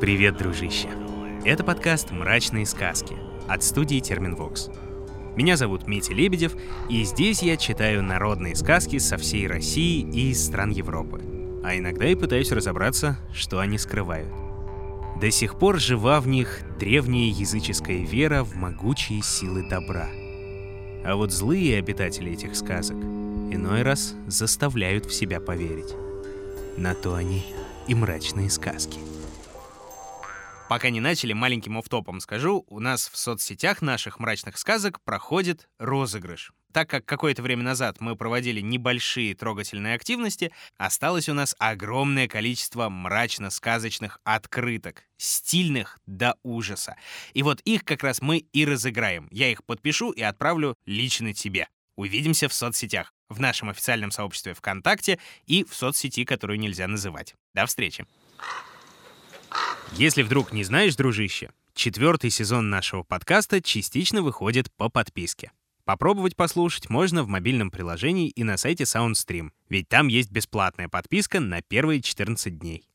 Привет, дружище! Это подкаст «Мрачные сказки» от студии Терминвокс. Меня зовут Митя Лебедев, и здесь я читаю народные сказки со всей России и стран Европы. А иногда и пытаюсь разобраться, что они скрывают. До сих пор жива в них древняя языческая вера в могучие силы добра. А вот злые обитатели этих сказок иной раз заставляют в себя поверить. На то они и мрачные сказки. Пока не начали, маленьким офтопом скажу, у нас в соцсетях наших мрачных сказок проходит розыгрыш. Так как какое-то время назад мы проводили небольшие трогательные активности, осталось у нас огромное количество мрачно-сказочных открыток, стильных до ужаса. И вот их как раз мы и разыграем. Я их подпишу и отправлю лично тебе. Увидимся в соцсетях, в нашем официальном сообществе ВКонтакте и в соцсети, которую нельзя называть. До встречи! Если вдруг не знаешь, дружище, четвертый сезон нашего подкаста частично выходит по подписке. Попробовать послушать можно в мобильном приложении и на сайте SoundStream, ведь там есть бесплатная подписка на первые 14 дней.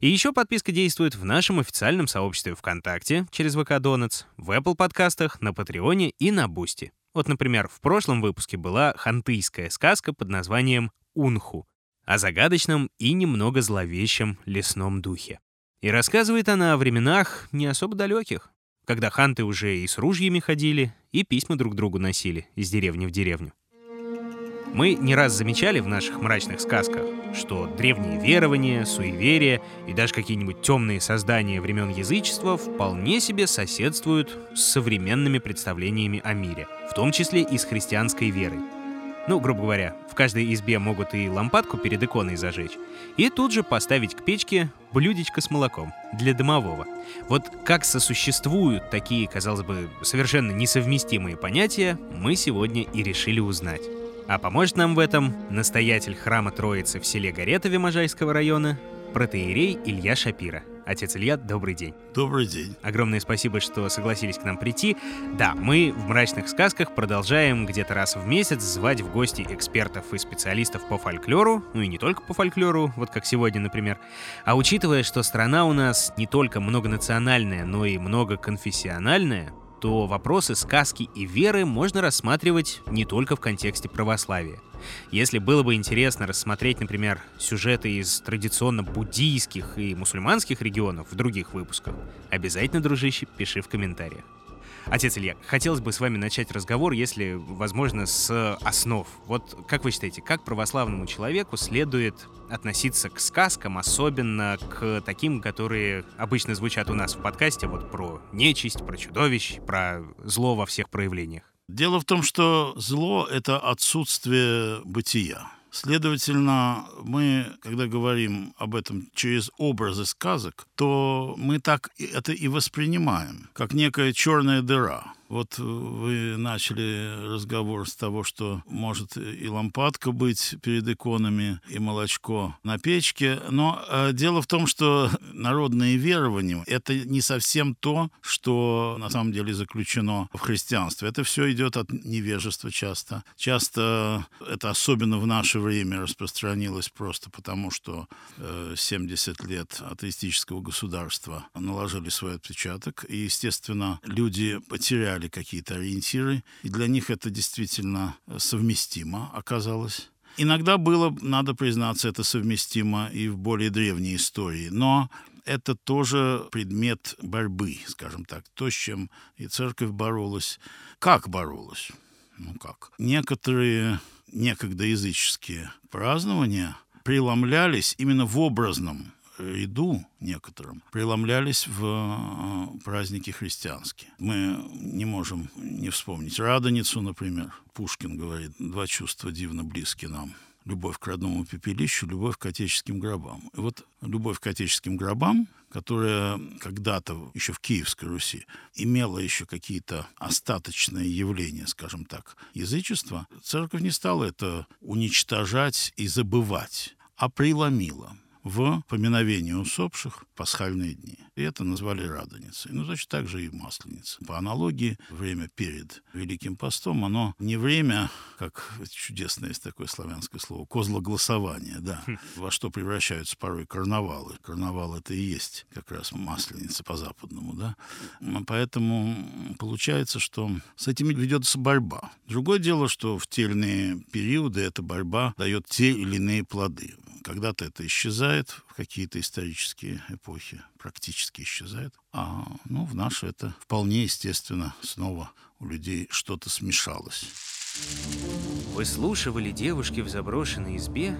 И еще подписка действует в нашем официальном сообществе ВКонтакте через ВК Donut, в Apple подкастах, на Патреоне и на Бусти. Вот, например, в прошлом выпуске была хантыйская сказка под названием «Унху» о загадочном и немного зловещем лесном духе. И рассказывает она о временах не особо далеких, когда ханты уже и с ружьями ходили, и письма друг другу носили из деревни в деревню. Мы не раз замечали в наших мрачных сказках, что древние верования, суеверия и даже какие-нибудь темные создания времен язычества вполне себе соседствуют с современными представлениями о мире, в том числе и с христианской верой. Ну, грубо говоря, в каждой избе могут и лампадку перед иконой зажечь, и тут же поставить к печке блюдечко с молоком для домового. Вот как сосуществуют такие, казалось бы, совершенно несовместимые понятия, мы сегодня и решили узнать. А поможет нам в этом настоятель храма Троицы в селе Горетове Можайского района, протеерей Илья Шапира. Отец Илья, добрый день. Добрый день. Огромное спасибо, что согласились к нам прийти. Да, мы в «Мрачных сказках» продолжаем где-то раз в месяц звать в гости экспертов и специалистов по фольклору, ну и не только по фольклору, вот как сегодня, например. А учитывая, что страна у нас не только многонациональная, но и многоконфессиональная, то вопросы сказки и веры можно рассматривать не только в контексте православия. Если было бы интересно рассмотреть, например, сюжеты из традиционно буддийских и мусульманских регионов в других выпусках, обязательно, дружище, пиши в комментариях. Отец Илья, хотелось бы с вами начать разговор, если возможно, с основ. Вот как вы считаете, как православному человеку следует относиться к сказкам, особенно к таким, которые обычно звучат у нас в подкасте, вот про нечисть, про чудовищ, про зло во всех проявлениях? Дело в том, что зло — это отсутствие бытия. Следовательно, мы, когда говорим об этом через образы сказок, то мы так это и воспринимаем, как некая черная дыра. Вот вы начали разговор с того, что может и лампадка быть перед иконами, и молочко на печке. Но э, дело в том, что народные верования — это не совсем то, что на самом деле заключено в христианстве. Это все идет от невежества часто. Часто это особенно в наше время распространилось просто потому, что э, 70 лет атеистического государства наложили свой отпечаток. И, естественно, люди потеряли искали какие-то ориентиры, и для них это действительно совместимо оказалось. Иногда было, надо признаться, это совместимо и в более древней истории, но это тоже предмет борьбы, скажем так, то, с чем и церковь боролась. Как боролась? Ну как? Некоторые некогда языческие празднования преломлялись именно в образном ряду некоторым преломлялись в э, праздники христианские. Мы не можем не вспомнить Радоницу, например. Пушкин говорит, два чувства дивно близки нам. Любовь к родному пепелищу, любовь к отеческим гробам. И вот любовь к отеческим гробам, которая когда-то еще в Киевской Руси имела еще какие-то остаточные явления, скажем так, язычества, церковь не стала это уничтожать и забывать, а преломила в поминовение усопших пасхальные дни. Это назвали Радоницей. Ну, значит, так же и Масленица. По аналогии, время перед Великим постом, оно не время, как чудесное есть такое славянское слово, козлоголосование, да, хм. во что превращаются порой карнавалы. Карнавал — это и есть как раз Масленица по-западному, да. Поэтому получается, что с этим ведется борьба. Другое дело, что в те или иные периоды эта борьба дает те или иные плоды. Когда-то это исчезает в какие-то исторические эпохи, практически исчезает. А ну, в наши это вполне естественно снова у людей что-то смешалось. Выслушивали девушки в заброшенной избе,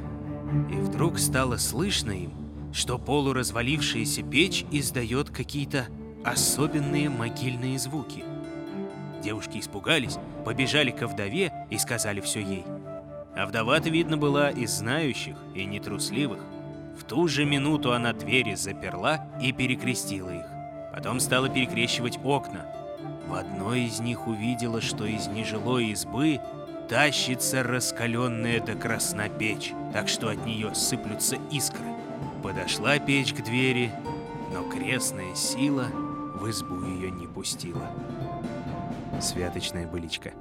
и вдруг стало слышно им, что полуразвалившаяся печь издает какие-то особенные могильные звуки. Девушки испугались, побежали ко вдове и сказали все ей – а вдова-то, видно, была из знающих и нетрусливых. В ту же минуту она двери заперла и перекрестила их. Потом стала перекрещивать окна. В одной из них увидела, что из нежилой избы тащится раскаленная до красна печь, так что от нее сыплются искры. Подошла печь к двери, но крестная сила в избу ее не пустила. Святочная быличка.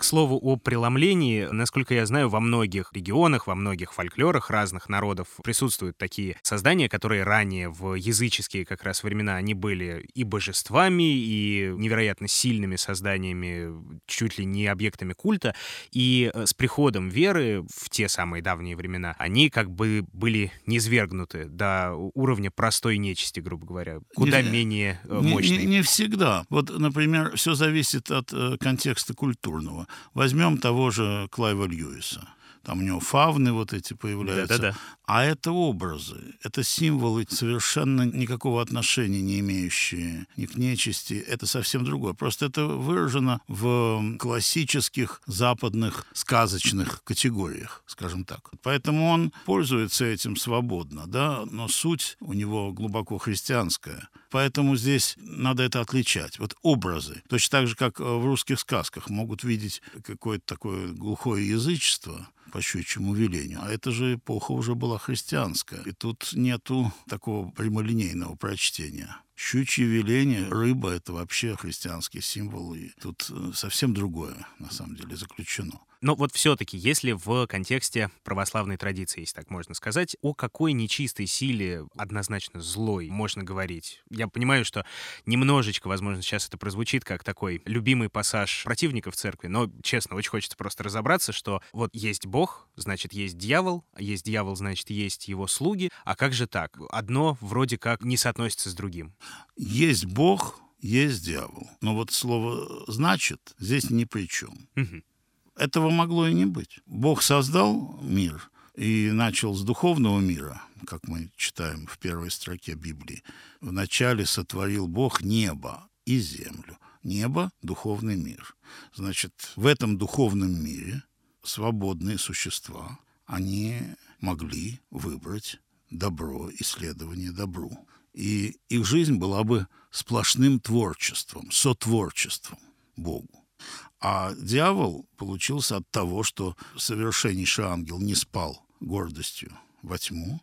К слову о преломлении, насколько я знаю, во многих регионах, во многих фольклорах разных народов присутствуют такие создания, которые ранее в языческие как раз времена они были и божествами, и невероятно сильными созданиями, чуть ли не объектами культа. И э, с приходом веры в те самые давние времена они как бы были низвергнуты до уровня простой нечисти, грубо говоря, куда не, менее мощной. Не, не, не всегда. Вот, например, все зависит от э, контекста культурного. Возьмем того же Клайва Льюиса. Там у него фавны вот эти появляются. Да, да, да. А это образы, это символы, совершенно никакого отношения не имеющие ни к нечисти. Это совсем другое. Просто это выражено в классических западных сказочных категориях, скажем так. Поэтому он пользуется этим свободно, да, но суть у него глубоко христианская. Поэтому здесь надо это отличать. Вот образы. Точно так же, как в русских сказках могут видеть какое-то такое глухое язычество, по щучьему велению. А это же эпоха уже была христианская. И тут нету такого прямолинейного прочтения. Щучье веление, рыба — это вообще христианский символ, и тут э, совсем другое, на самом деле, заключено. Но вот все-таки, если в контексте православной традиции, если так можно сказать, о какой нечистой силе, однозначно злой, можно говорить? Я понимаю, что немножечко, возможно, сейчас это прозвучит как такой любимый пассаж противников церкви, но, честно, очень хочется просто разобраться, что вот есть Бог, значит, есть дьявол, а есть дьявол, значит, есть его слуги, а как же так? Одно вроде как не соотносится с другим. Есть Бог, есть дьявол. Но вот слово «значит» здесь ни при чем. Угу. Этого могло и не быть. Бог создал мир и начал с духовного мира, как мы читаем в первой строке Библии. Вначале сотворил Бог небо и землю. Небо — духовный мир. Значит, в этом духовном мире свободные существа, они могли выбрать добро, исследование добру. И их жизнь была бы сплошным творчеством, сотворчеством Богу. А дьявол получился от того, что совершеннейший ангел не спал гордостью во тьму,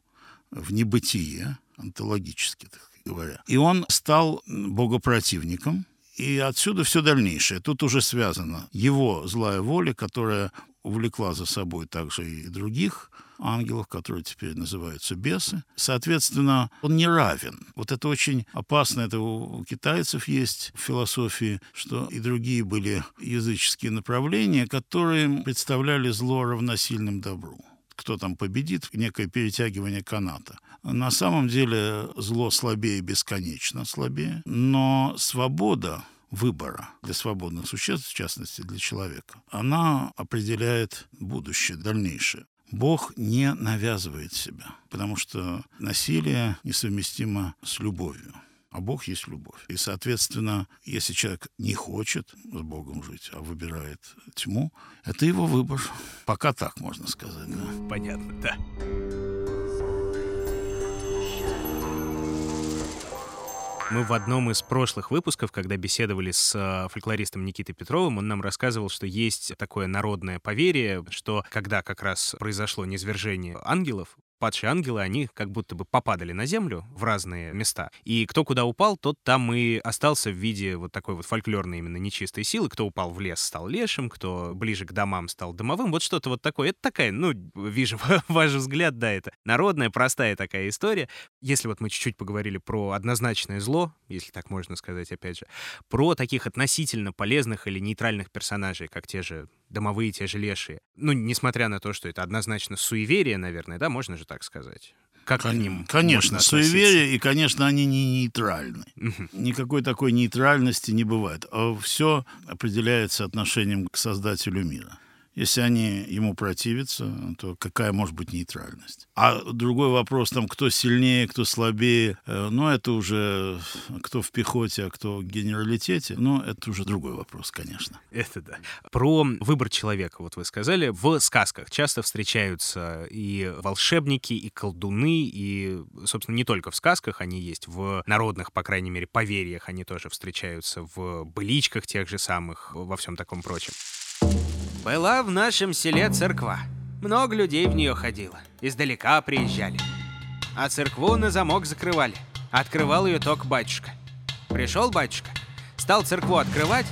в небытие, онтологически так говоря. И он стал богопротивником, и отсюда все дальнейшее. Тут уже связано его злая воля, которая увлекла за собой также и других ангелов, которые теперь называются бесы. Соответственно, он не равен. Вот это очень опасно. Это у китайцев есть в философии, что и другие были языческие направления, которые представляли зло равносильным добру кто там победит, некое перетягивание каната. На самом деле зло слабее бесконечно слабее, но свобода выбора для свободных существ, в частности для человека, она определяет будущее, дальнейшее. Бог не навязывает себя, потому что насилие несовместимо с любовью. А Бог есть любовь. И, соответственно, если человек не хочет с Богом жить, а выбирает тьму, это его выбор. Пока так можно сказать. Да? Понятно, да. Мы в одном из прошлых выпусков, когда беседовали с э, фольклористом Никитой Петровым, он нам рассказывал, что есть такое народное поверье, что когда как раз произошло низвержение ангелов, падшие ангелы, они как будто бы попадали на землю в разные места. И кто куда упал, тот там и остался в виде вот такой вот фольклорной именно нечистой силы. Кто упал в лес, стал лешим, кто ближе к домам, стал домовым. Вот что-то вот такое. Это такая, ну, вижу ваш взгляд, да, это народная, простая такая история. Если вот мы чуть-чуть поговорили про однозначное зло, если так можно сказать, опять же, про таких относительно полезных или нейтральных персонажей, как те же домовые, те же лешие. Ну, несмотря на то, что это однозначно суеверие, наверное, да, можно же так сказать. Как Кон- к ним Конечно, суеверие, и, конечно, они не нейтральны. Никакой такой нейтральности не бывает. Все определяется отношением к Создателю мира. Если они ему противятся, то какая может быть нейтральность? А другой вопрос, там, кто сильнее, кто слабее, э, ну, это уже кто в пехоте, а кто в генералитете, ну, это уже другой вопрос, конечно. Это да. Про выбор человека, вот вы сказали, в сказках часто встречаются и волшебники, и колдуны, и, собственно, не только в сказках они есть, в народных, по крайней мере, поверьях они тоже встречаются, в быличках тех же самых, во всем таком прочем. Была в нашем селе церква. Много людей в нее ходило. Издалека приезжали. А церкву на замок закрывали. Открывал ее только батюшка. Пришел батюшка, стал церкву открывать,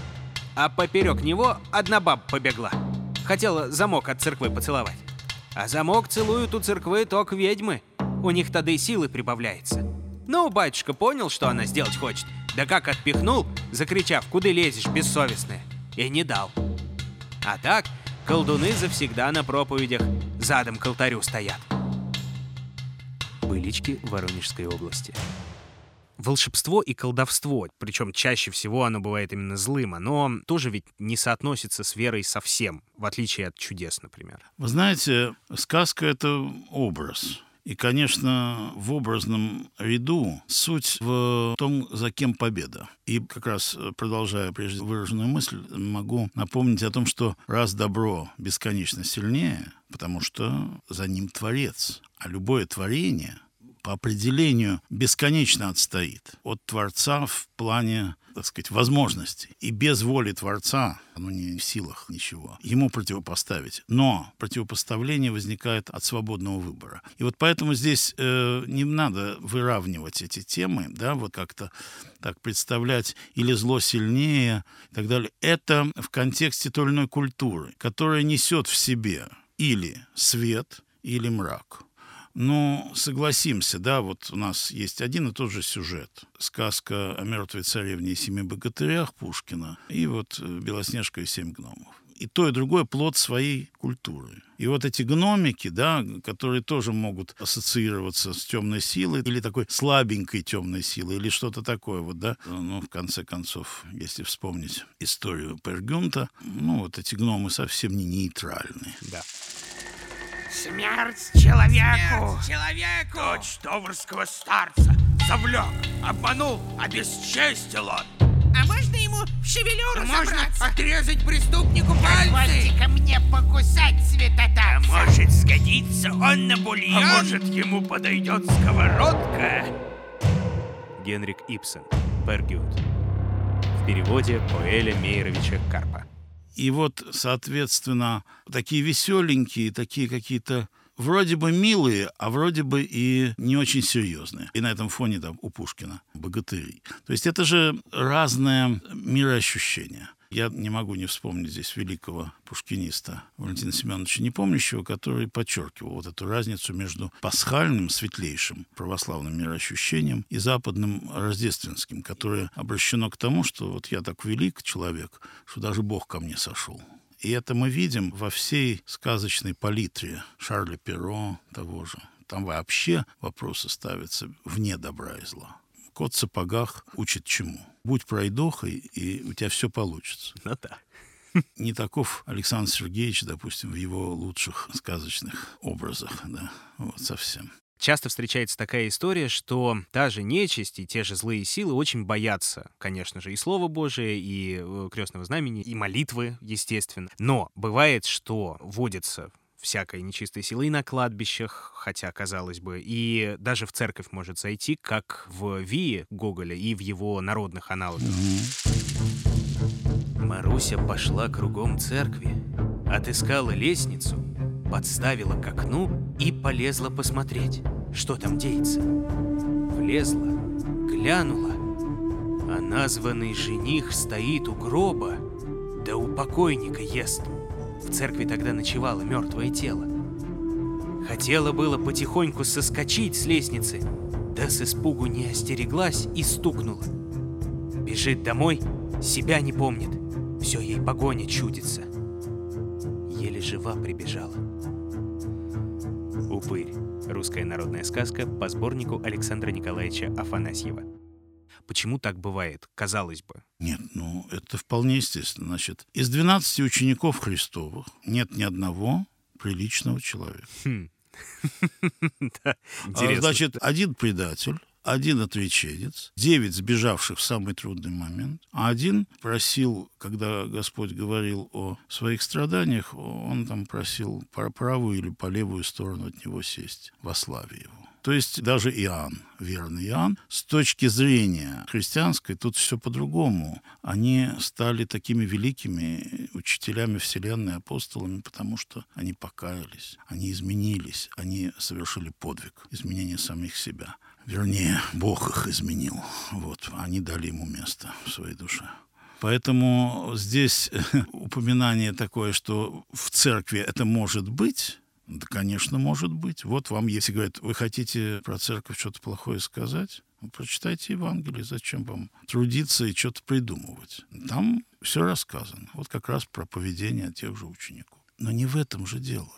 а поперек него одна баба побегла. Хотела замок от церквы поцеловать. А замок целуют у церквы только ведьмы. У них тогда и силы прибавляется. Ну, батюшка понял, что она сделать хочет. Да как отпихнул, закричав, куда лезешь, бессовестная. И не дал. А так, колдуны завсегда на проповедях задом к алтарю стоят. Былички Воронежской области. Волшебство и колдовство, причем чаще всего оно бывает именно злым, оно тоже ведь не соотносится с верой совсем, в отличие от чудес, например. Вы знаете, сказка — это образ. И, конечно, в образном ряду суть в том, за кем победа. И как раз, э, продолжая прежде выраженную мысль, могу напомнить о том, что раз добро бесконечно сильнее, потому что за ним Творец, а любое творение по определению бесконечно отстоит от Творца в плане, так сказать, возможностей. И без воли Творца оно не в силах ничего ему противопоставить. Но противопоставление возникает от свободного выбора. И вот поэтому здесь э, не надо выравнивать эти темы, да, вот как-то так представлять или зло сильнее и так далее. Это в контексте той или иной культуры, которая несет в себе или свет, или мрак. Ну, согласимся, да, вот у нас есть один и тот же сюжет. Сказка о мертвой царевне и семи богатырях Пушкина и вот э, Белоснежка и семь гномов. И то, и другое плод своей культуры. И вот эти гномики, да, которые тоже могут ассоциироваться с темной силой или такой слабенькой темной силой, или что-то такое, вот, да. Ну, в конце концов, если вспомнить историю Пергюнта, ну, вот эти гномы совсем не нейтральные. Да. Смерть человеку! Смерть человеку! Дочь товарского старца завлек, обманул, обесчестил он. А можно ему в шевелюру Можно забраться? отрезать преступнику пальцы. Позвольте-ка мне покусать А святотатца. может сгодится он на бульон? А может ему подойдет сковородка? Генрик Ипсен. Пергюнд. В переводе Поэля Мейеровича Карпа. И вот, соответственно, такие веселенькие, такие какие-то вроде бы милые, а вроде бы и не очень серьезные. И на этом фоне там у Пушкина богатыри. То есть это же разное мироощущение. Я не могу не вспомнить здесь великого пушкиниста Валентина Семеновича Непомнящего, который подчеркивал вот эту разницу между пасхальным, светлейшим православным мироощущением и западным рождественским, которое обращено к тому, что вот я так велик человек, что даже Бог ко мне сошел. И это мы видим во всей сказочной палитре Шарля Перро того же. Там вообще вопросы ставятся вне добра и зла. Кот в сапогах учит чему? Будь пройдохой, и у тебя все получится. Ну да. Не таков Александр Сергеевич, допустим, в его лучших сказочных образах, да, вот совсем. Часто встречается такая история, что та же нечисть и те же злые силы очень боятся, конечно же, и Слова Божия, и э, крестного знамени, и молитвы, естественно. Но бывает, что водится всякой нечистой силы и на кладбищах, хотя, казалось бы, и даже в церковь может зайти, как в Вии Гоголя и в его народных аналогах. Маруся пошла кругом церкви, отыскала лестницу подставила к окну и полезла посмотреть, что там деется. Влезла, глянула, а названный жених стоит у гроба, да у покойника ест. В церкви тогда ночевало мертвое тело. Хотела было потихоньку соскочить с лестницы, да с испугу не остереглась и стукнула. Бежит домой, себя не помнит, все ей погоня чудится. Еле жива прибежала. Упырь. Русская народная сказка по сборнику Александра Николаевича Афанасьева. Почему так бывает, казалось бы? Нет, ну это вполне естественно. Значит, из 12 учеников Христовых нет ни одного приличного человека. Хм. Да, А. Значит, один предатель, один отреченец, девять сбежавших в самый трудный момент, а один просил, когда Господь говорил о своих страданиях, он там просил по правую или по левую сторону от него сесть во славе его. То есть даже Иоанн, верный Иоанн, с точки зрения христианской, тут все по-другому. Они стали такими великими учителями Вселенной, апостолами, потому что они покаялись, они изменились, они совершили подвиг, изменение самих себя. Вернее, Бог их изменил. Вот, они дали ему место в своей душе. Поэтому здесь упоминание такое, что в церкви это может быть, да, конечно, может быть. Вот вам, если говорят, вы хотите про церковь что-то плохое сказать, ну, прочитайте Евангелие, зачем вам трудиться и что-то придумывать. Там все рассказано. Вот как раз про поведение тех же учеников. Но не в этом же дело.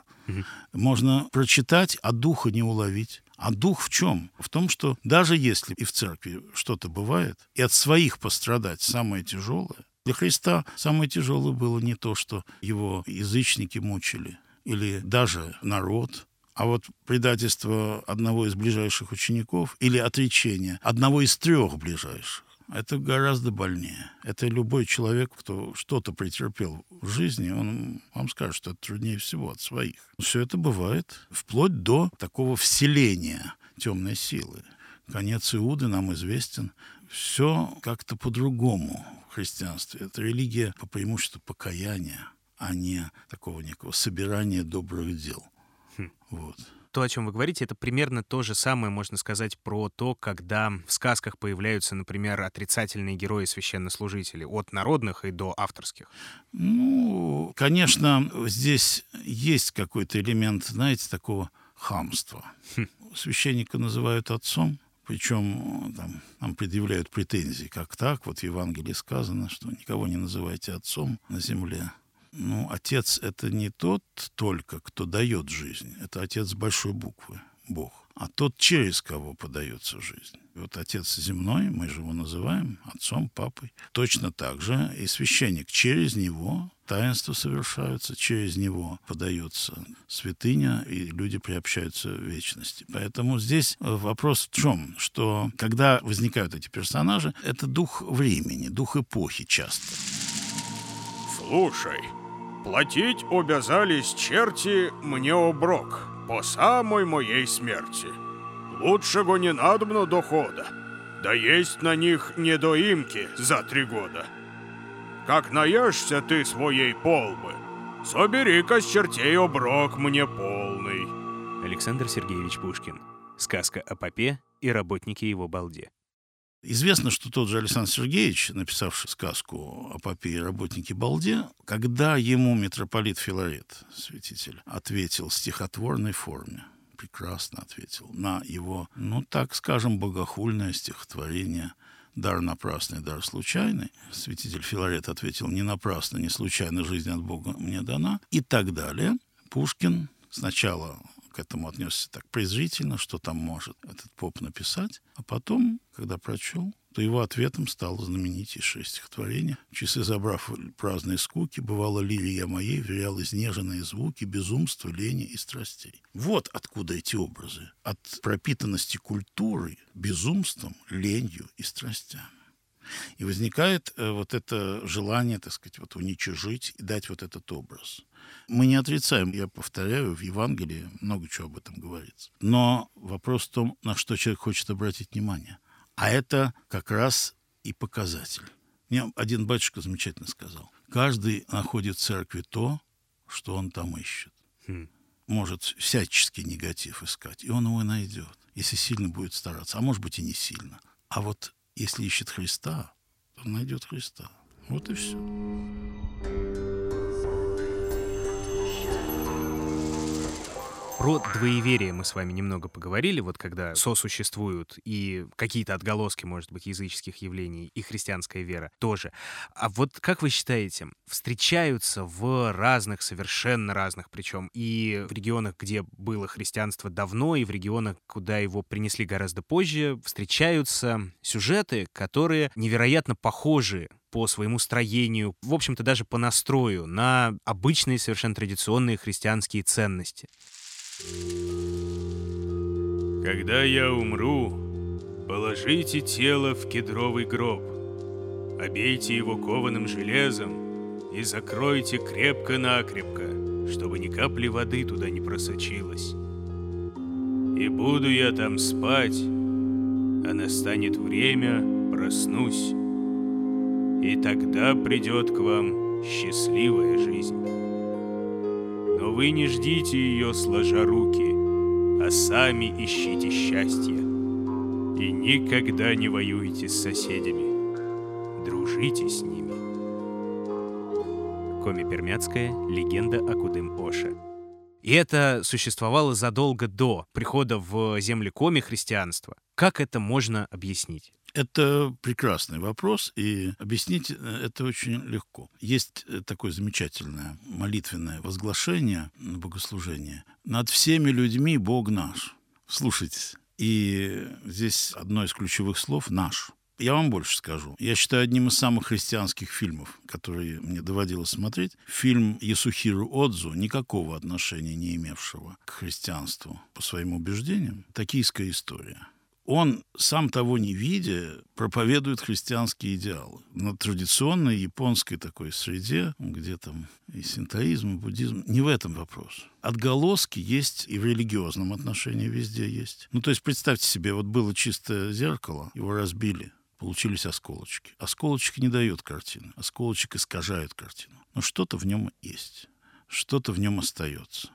Можно прочитать, а духа не уловить. А дух в чем? В том, что даже если и в церкви что-то бывает, и от своих пострадать самое тяжелое, для Христа самое тяжелое было не то, что его язычники мучили, или даже народ, а вот предательство одного из ближайших учеников или отречение одного из трех ближайших. Это гораздо больнее. Это любой человек, кто что-то претерпел в жизни, он вам скажет, что это труднее всего от своих. Все это бывает вплоть до такого вселения темной силы. Конец Иуды нам известен. Все как-то по-другому в христианстве. Это религия по преимуществу покаяния, а не такого некого собирания добрых дел. Вот. То, о чем вы говорите, это примерно то же самое, можно сказать, про то, когда в сказках появляются, например, отрицательные герои-священнослужители, от народных и до авторских. Ну, конечно, здесь есть какой-то элемент, знаете, такого хамства. Священника называют отцом, причем там, нам предъявляют претензии, как так, вот в Евангелии сказано, что никого не называйте отцом на земле. Ну, отец — это не тот только, кто дает жизнь, это отец с большой буквы, Бог, а тот, через кого подается жизнь. Вот отец земной, мы же его называем отцом, папой. Точно так же и священник. Через него таинства совершаются, через него подается святыня, и люди приобщаются в вечности. Поэтому здесь вопрос в чем? Что когда возникают эти персонажи, это дух времени, дух эпохи часто. Слушай, платить обязались черти мне оброк по самой моей смерти. Лучшего не надобно дохода, да есть на них недоимки за три года. Как наешься ты своей полбы, собери-ка с чертей оброк мне полный. Александр Сергеевич Пушкин. Сказка о попе и работнике его балде. Известно, что тот же Александр Сергеевич, написавший сказку о попе и работнике Балде, когда ему митрополит Филарет, святитель, ответил в стихотворной форме, прекрасно ответил на его, ну так скажем, богохульное стихотворение «Дар напрасный, дар случайный». Святитель Филарет ответил «Не напрасно, не случайно жизнь от Бога мне дана» и так далее. Пушкин сначала к этому отнесся так презрительно, что там может этот поп написать, а потом, когда прочел, то его ответом стало знаменитейшее стихотворение «Часы забрав праздные скуки, бывало лирия моей, верял изнеженные звуки безумства, лени и страстей». Вот откуда эти образы. От пропитанности культуры, безумством, ленью и страстями. И возникает э, вот это желание, так сказать, вот уничижить и дать вот этот образ. Мы не отрицаем, я повторяю, в Евангелии много чего об этом говорится. Но вопрос в том, на что человек хочет обратить внимание. А это как раз и показатель. Мне один батюшка замечательно сказал. Каждый находит в церкви то, что он там ищет. Хм. может всяческий негатив искать, и он его найдет, если сильно будет стараться, а может быть и не сильно. А вот если ищет Христа, то найдет Христа. Вот и все. Про двоеверие мы с вами немного поговорили, вот когда сосуществуют и какие-то отголоски, может быть, языческих явлений, и христианская вера тоже. А вот как вы считаете, встречаются в разных, совершенно разных, причем и в регионах, где было христианство давно, и в регионах, куда его принесли гораздо позже, встречаются сюжеты, которые невероятно похожи по своему строению, в общем-то даже по настрою на обычные совершенно традиционные христианские ценности. Когда я умру, положите тело в кедровый гроб, обейте его кованым железом и закройте крепко-накрепко, чтобы ни капли воды туда не просочилось. И буду я там спать, а настанет время, проснусь, и тогда придет к вам счастливая жизнь. Но вы не ждите ее, сложа руки, а сами ищите счастье. И никогда не воюйте с соседями. Дружите с ними. Коми Пермяцкая «Легенда о Кудым-Оше». И это существовало задолго до прихода в земли Коми христианства. Как это можно объяснить? Это прекрасный вопрос, и объяснить э, это очень легко. Есть э, такое замечательное молитвенное возглашение на богослужение. «Над всеми людьми Бог наш». Слушайтесь. И здесь одно из ключевых слов «наш». Я вам больше скажу. Я считаю одним из самых христианских фильмов, которые мне доводилось смотреть, фильм Ясухиру Отзу, никакого отношения не имевшего к христианству по своим убеждениям. Токийская история он, сам того не видя, проповедует христианские идеалы. На традиционной японской такой среде, где там и синтоизм, и буддизм, не в этом вопрос. Отголоски есть и в религиозном отношении везде есть. Ну, то есть представьте себе, вот было чистое зеркало, его разбили, получились осколочки. Осколочки не дают картины, осколочек искажают картину. Но что-то в нем есть, что-то в нем остается.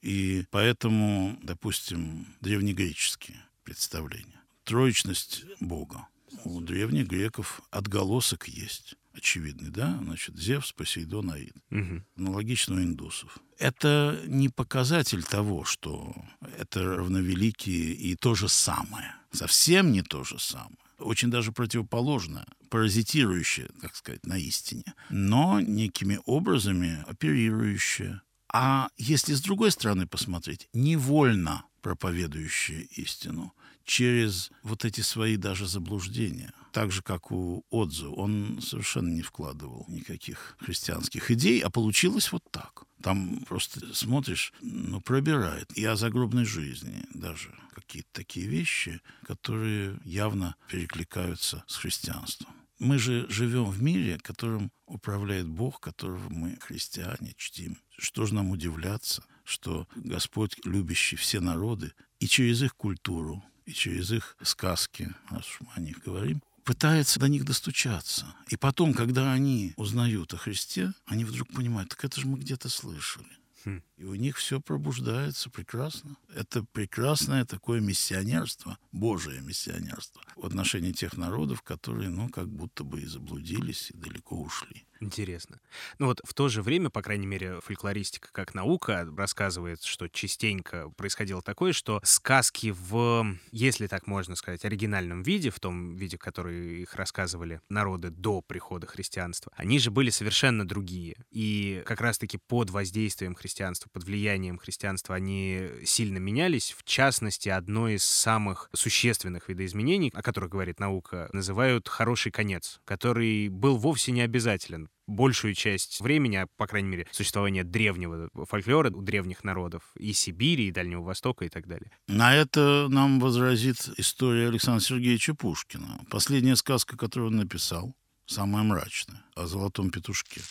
И поэтому, допустим, древнегреческие представления троечность Бога. У древних греков отголосок есть очевидный, да, значит, Зевс, Посейдон, Аид. Угу. Аналогично у индусов. Это не показатель того, что это равновеликие и то же самое. Совсем не то же самое. Очень даже противоположное, паразитирующее, так сказать, на истине, но некими образами оперирующее. А если с другой стороны посмотреть, невольно проповедующее истину через вот эти свои даже заблуждения. Так же, как у Отзу, он совершенно не вкладывал никаких христианских идей, а получилось вот так. Там просто смотришь, ну, пробирает. И о загробной жизни даже какие-то такие вещи, которые явно перекликаются с христианством. Мы же живем в мире, которым управляет Бог, которого мы, христиане, чтим. Что же нам удивляться, что Господь, любящий все народы, и через их культуру, и через их сказки, раз мы о них говорим, пытается до них достучаться. И потом, когда они узнают о Христе, они вдруг понимают, так это же мы где-то слышали. Хм. И у них все пробуждается прекрасно. Это прекрасное такое миссионерство, Божие миссионерство в отношении тех народов, которые, ну, как будто бы и заблудились, и далеко ушли. Интересно. Ну вот в то же время, по крайней мере, фольклористика как наука рассказывает, что частенько происходило такое, что сказки в, если так можно сказать, оригинальном виде, в том виде, который их рассказывали народы до прихода христианства, они же были совершенно другие. И как раз-таки под воздействием христианства, под влиянием христианства они сильно менялись. В частности, одно из самых существенных видоизменений, о которых говорит наука, называют «хороший конец», который был вовсе не обязателен большую часть времени, а, по крайней мере, существования древнего фольклора у древних народов и Сибири, и Дальнего Востока и так далее. На это нам возразит история Александра Сергеевича Пушкина. Последняя сказка, которую он написал, самая мрачная, о золотом петушке.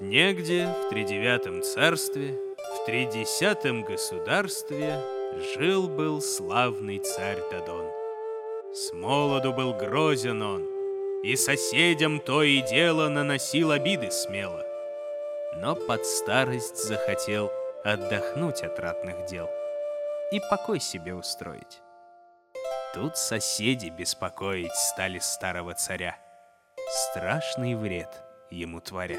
Негде в тридевятом царстве, в тридесятом государстве жил-был славный царь Дадон. С молоду был грозен он, и соседям то и дело наносил обиды смело. но под старость захотел отдохнуть от ратных дел и покой себе устроить. Тут соседи беспокоить стали старого царя, страшный вред ему творя.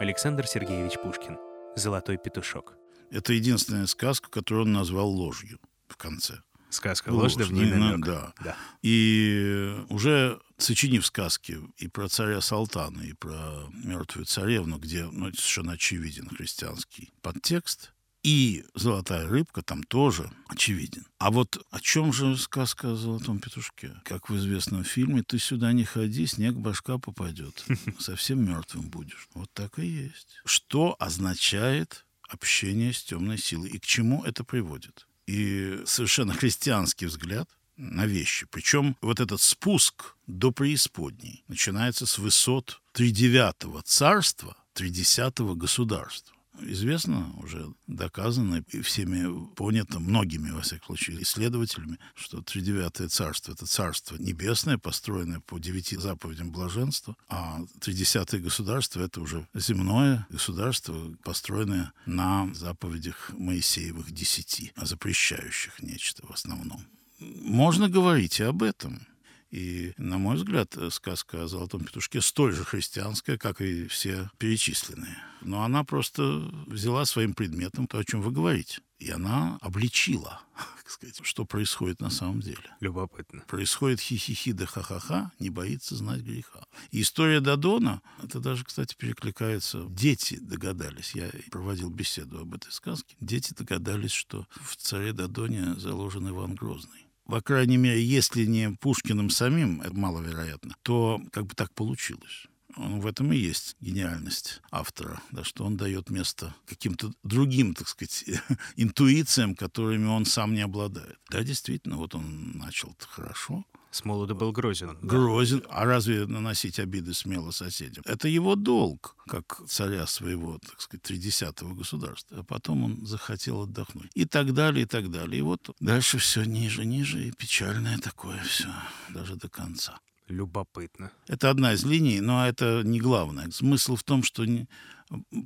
Александр Сергеевич Пушкин. Золотой петушок. Это единственная сказка, которую он назвал ложью в конце. Сказка ну, намек. да. Да. И уже сочинив сказки и про царя Салтана, и про мертвую царевну, где ну, совершенно очевиден христианский подтекст, и «Золотая рыбка» там тоже очевиден. А вот о чем же сказка о золотом петушке? Как в известном фильме «Ты сюда не ходи, снег башка попадет. Совсем мертвым будешь». Вот так и есть. Что означает общение с темной силой и к чему это приводит? И совершенно христианский взгляд на вещи. Причем вот этот спуск до преисподней начинается с высот тридевятого царства, тридесятого государства. Известно, уже доказано и всеми понято, многими, во всяком случае, исследователями, что тридевятое царство — это царство небесное, построенное по девяти заповедям блаженства, а тридесятое государство — это уже земное государство, построенное на заповедях Моисеевых десяти, запрещающих нечто в основном. Можно говорить и об этом. И, на мой взгляд, сказка о Золотом Петушке столь же христианская, как и все перечисленные. Но она просто взяла своим предметом то, о чем вы говорите. И она обличила, так сказать, что происходит на самом деле. Любопытно. Происходит хи-хи-хи да ха-ха-ха, не боится знать греха. И история Дадона, это даже, кстати, перекликается. Дети догадались, я проводил беседу об этой сказке, дети догадались, что в царе Дадоне заложен Иван Грозный по крайней мере, если не Пушкиным самим, это маловероятно, то как бы так получилось. Он, в этом и есть гениальность автора, да, что он дает место каким-то другим, так сказать, интуициям, которыми он сам не обладает. Да, действительно, вот он начал хорошо, С молода был грозен. грозен. А разве наносить обиды смело соседям? Это его долг, как царя своего, так сказать, тридесятого государства. А потом он захотел отдохнуть. И так далее, и так далее. И вот дальше все ниже, ниже, и печальное такое все, даже до конца. Любопытно. Это одна из линий, но это не главное. Смысл в том, что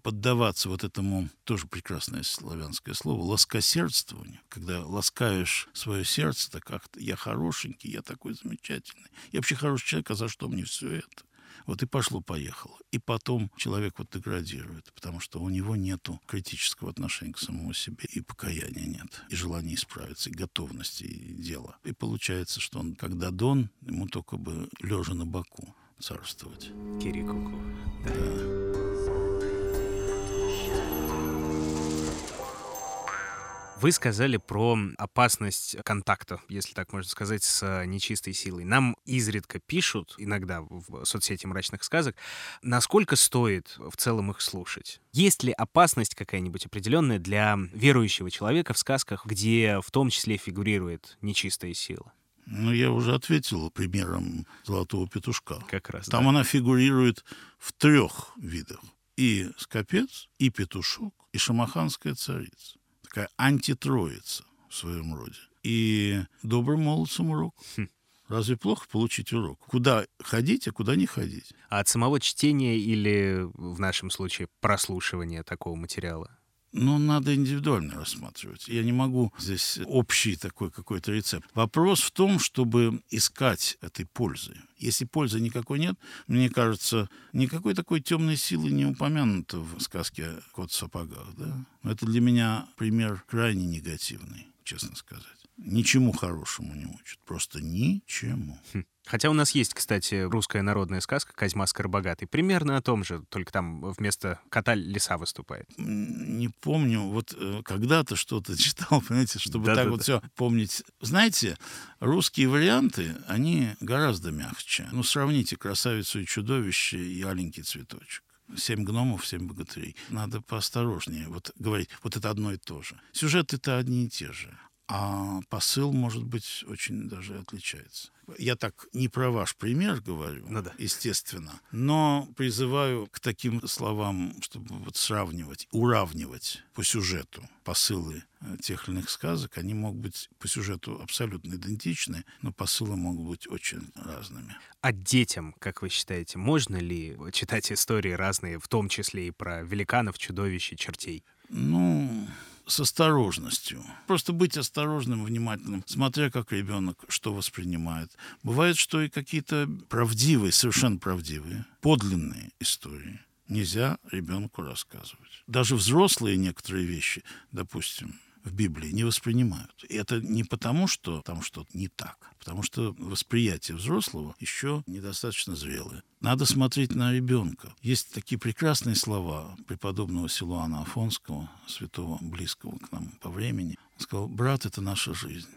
поддаваться вот этому, тоже прекрасное славянское слово, ласкосердствованию, когда ласкаешь свое сердце, так как я хорошенький, я такой замечательный, я вообще хороший человек, а за что мне все это? Вот и пошло-поехало. И потом человек вот деградирует, потому что у него нету критического отношения к самому себе, и покаяния нет, и желания исправиться, и готовности и дела. И получается, что он, когда Дон, ему только бы лежа на боку царствовать. Кирикуку. Да. Вы сказали про опасность контакта, если так можно сказать, с э, нечистой силой. Нам изредка пишут, иногда в соцсети мрачных сказок, насколько стоит в целом их слушать. Есть ли опасность какая-нибудь определенная для верующего человека в сказках, где в том числе фигурирует нечистая сила? Ну, я уже ответил примером золотого петушка. Как раз. Там да. она фигурирует в трех видах. И скопец, и петушок, и шамаханская царица. Такая антитроица в своем роде. И добрым молодцам урок. Хм. Разве плохо получить урок? Куда ходить, а куда не ходить? А от самого чтения или, в нашем случае, прослушивания такого материала? Но надо индивидуально рассматривать. Я не могу здесь общий такой какой-то рецепт. Вопрос в том, чтобы искать этой пользы. Если пользы никакой нет, мне кажется, никакой такой темной силы не упомянуто в сказке «Кот в сапогах». Да? Это для меня пример крайне негативный, честно сказать. Ничему хорошему не учат. Просто ничему. Хм. Хотя у нас есть, кстати, русская народная сказка «Козьма Скоробогатый». Примерно о том же, только там вместо кота лиса выступает. Не помню, вот э, когда-то что-то читал, понимаете, чтобы так Да-да-да. вот все помнить. Знаете, русские варианты, они гораздо мягче. Ну, сравните «Красавицу и чудовище» и «Аленький цветочек». Семь гномов, семь богатырей. Надо поосторожнее вот говорить. Вот это одно и то же. Сюжеты-то одни и те же. А посыл, может быть, очень даже отличается. Я так не про ваш пример говорю, Ну да. естественно, но призываю к таким словам, чтобы вот сравнивать, уравнивать по сюжету посылы э, тех или иных сказок, они могут быть по сюжету абсолютно идентичны, но посылы могут быть очень разными. А детям, как вы считаете, можно ли читать истории разные, в том числе и про великанов, чудовищ и чертей? Ну, с осторожностью. Просто быть осторожным, внимательным, смотря как ребенок что воспринимает. Бывает, что и какие-то правдивые, совершенно правдивые, подлинные истории нельзя ребенку рассказывать. Даже взрослые некоторые вещи, допустим, в Библии не воспринимают. И это не потому, что там что-то не так, а потому что восприятие взрослого еще недостаточно зрелое. Надо смотреть на ребенка. Есть такие прекрасные слова преподобного Силуана Афонского, святого, близкого к нам по времени. Он сказал, брат, это наша жизнь.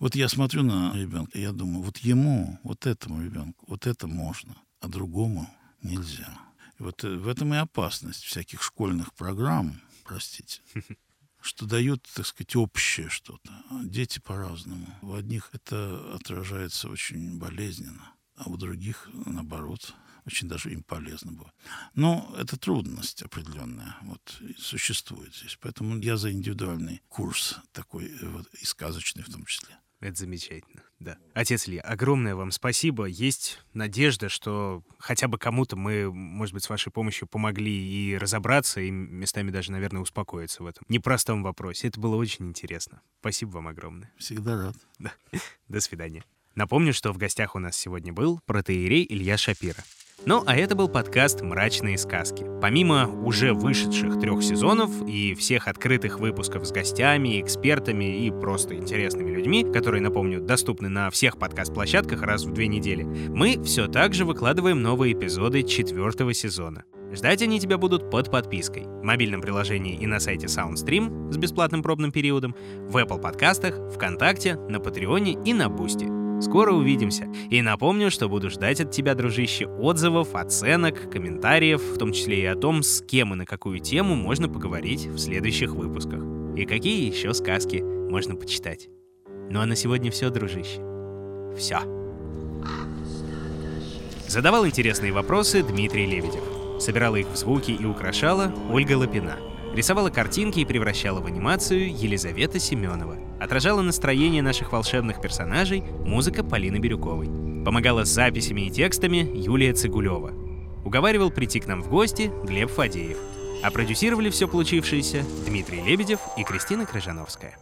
Вот я смотрю на ребенка, и я думаю, вот ему, вот этому ребенку, вот это можно, а другому нельзя. И вот э, в этом и опасность всяких школьных программ, простите, что дают, так сказать, общее что-то. А дети по-разному. У одних это отражается очень болезненно, а у других, наоборот, очень даже им полезно было. Но это трудность определенная вот, существует здесь. Поэтому я за индивидуальный курс такой, вот, и сказочный в том числе. Это замечательно, да. Отец Илья, огромное вам спасибо. Есть надежда, что хотя бы кому-то мы, может быть, с вашей помощью помогли и разобраться, и местами даже, наверное, успокоиться в этом непростом вопросе. Это было очень интересно. Спасибо вам огромное. Всегда рад. Да. До свидания. Напомню, что в гостях у нас сегодня был протеерей Илья Шапира. Ну, а это был подкаст «Мрачные сказки». Помимо уже вышедших трех сезонов и всех открытых выпусков с гостями, экспертами и просто интересными людьми, которые, напомню, доступны на всех подкаст-площадках раз в две недели, мы все так же выкладываем новые эпизоды четвертого сезона. Ждать они тебя будут под подпиской. В мобильном приложении и на сайте SoundStream с бесплатным пробным периодом, в Apple подкастах, ВКонтакте, на Патреоне и на Бусти. Скоро увидимся. И напомню, что буду ждать от тебя, дружище, отзывов, оценок, комментариев, в том числе и о том, с кем и на какую тему можно поговорить в следующих выпусках. И какие еще сказки можно почитать. Ну а на сегодня все, дружище. Все. Задавал интересные вопросы Дмитрий Лебедев. Собирала их в звуки и украшала Ольга Лапина. Рисовала картинки и превращала в анимацию Елизавета Семенова. Отражала настроение наших волшебных персонажей музыка Полины Бирюковой. Помогала с записями и текстами Юлия Цигулева. Уговаривал прийти к нам в гости Глеб Фадеев. А продюсировали все получившееся Дмитрий Лебедев и Кристина Крыжановская.